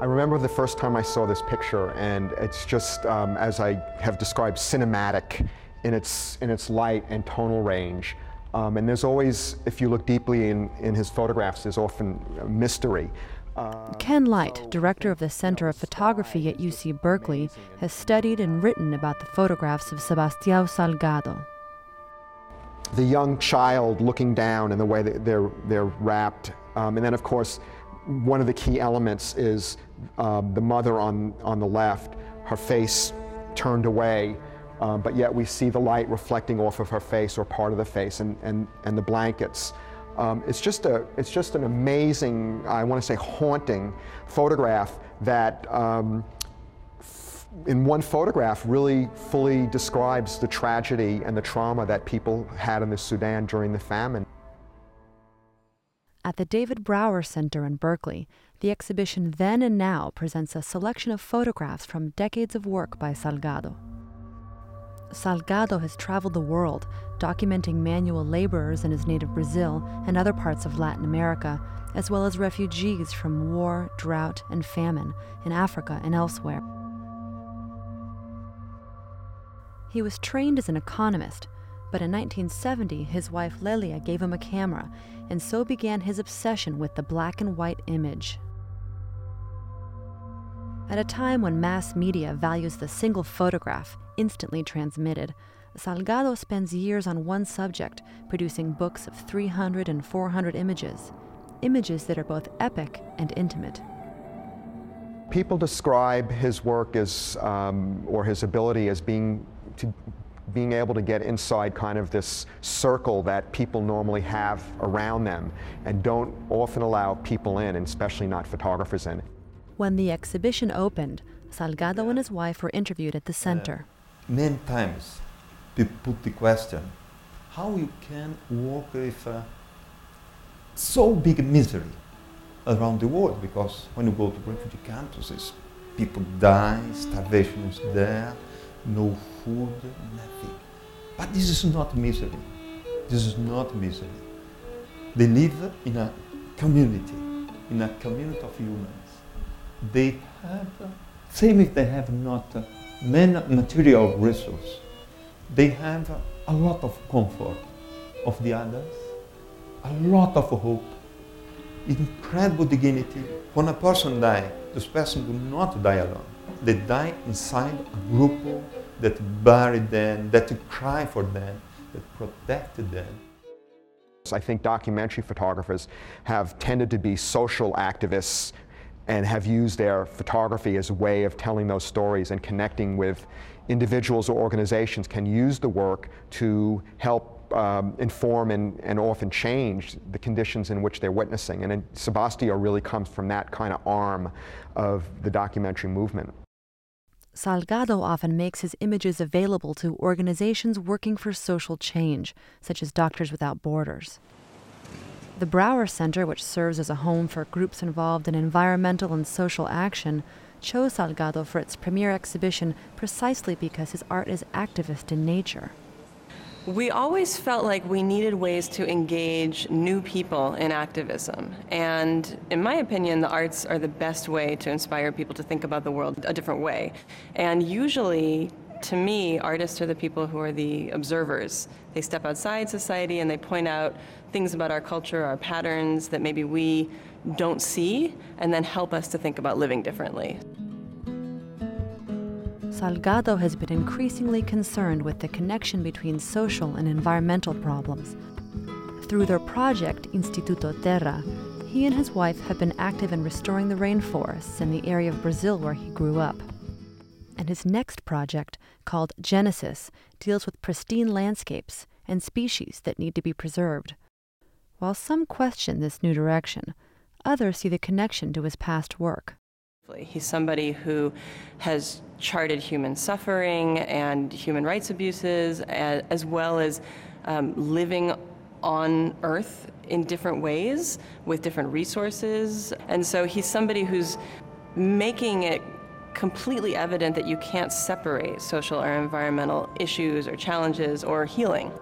I remember the first time I saw this picture, and it's just, um, as I have described, cinematic in its, in its light and tonal range. Um, and there's always, if you look deeply in, in his photographs, there's often mystery. Uh, Ken Light, director of the Center of Photography at UC Berkeley, has studied and written about the photographs of Sebastião Salgado. The young child looking down and the way that they're, they're wrapped. Um, and then, of course, one of the key elements is um, the mother on, on the left, her face turned away, um, but yet we see the light reflecting off of her face or part of the face and, and, and the blankets. Um, it's, just a, it's just an amazing, I want to say haunting photograph that um, in one photograph really fully describes the tragedy and the trauma that people had in the Sudan during the famine. At the David Brower Center in Berkeley, the exhibition Then and Now presents a selection of photographs from decades of work by Salgado. Salgado has traveled the world, documenting manual laborers in his native Brazil and other parts of Latin America, as well as refugees from war, drought, and famine in Africa and elsewhere. He was trained as an economist, but in 1970 his wife Lelia gave him a camera, and so began his obsession with the black and white image. At a time when mass media values the single photograph, instantly transmitted, Salgado spends years on one subject, producing books of 300 and 400 images, images that are both epic and intimate. People describe his work as, um, or his ability as being to being able to get inside kind of this circle that people normally have around them and don't often allow people in, and especially not photographers in. When the exhibition opened, Salgado and his wife were interviewed at the center. Uh, many times people put the question how you can work with uh, so big misery around the world because when you go to refugee campuses, people die, starvation is there, no food, nothing. But this is not misery. This is not misery. They live in a community, in a community of humans. They have, same if they have not many material resources, they have a lot of comfort of the others, a lot of hope, incredible dignity. When a person dies, this person will not die alone. They die inside a group that buried them, that cry for them, that protected them. I think documentary photographers have tended to be social activists and have used their photography as a way of telling those stories and connecting with individuals or organizations can use the work to help um, inform and, and often change the conditions in which they're witnessing. And Sebastião really comes from that kind of arm of the documentary movement. Salgado often makes his images available to organizations working for social change, such as Doctors Without Borders. The Brower Center, which serves as a home for groups involved in environmental and social action, chose Salgado for its premier exhibition precisely because his art is activist in nature. We always felt like we needed ways to engage new people in activism. And in my opinion, the arts are the best way to inspire people to think about the world a different way. And usually, to me, artists are the people who are the observers. They step outside society and they point out things about our culture, our patterns that maybe we don't see, and then help us to think about living differently. Salgado has been increasingly concerned with the connection between social and environmental problems. Through their project, Instituto Terra, he and his wife have been active in restoring the rainforests in the area of Brazil where he grew up. And his next project, called Genesis, deals with pristine landscapes and species that need to be preserved. While some question this new direction, others see the connection to his past work. He's somebody who has charted human suffering and human rights abuses, as well as um, living on Earth in different ways with different resources. And so he's somebody who's making it completely evident that you can't separate social or environmental issues or challenges or healing.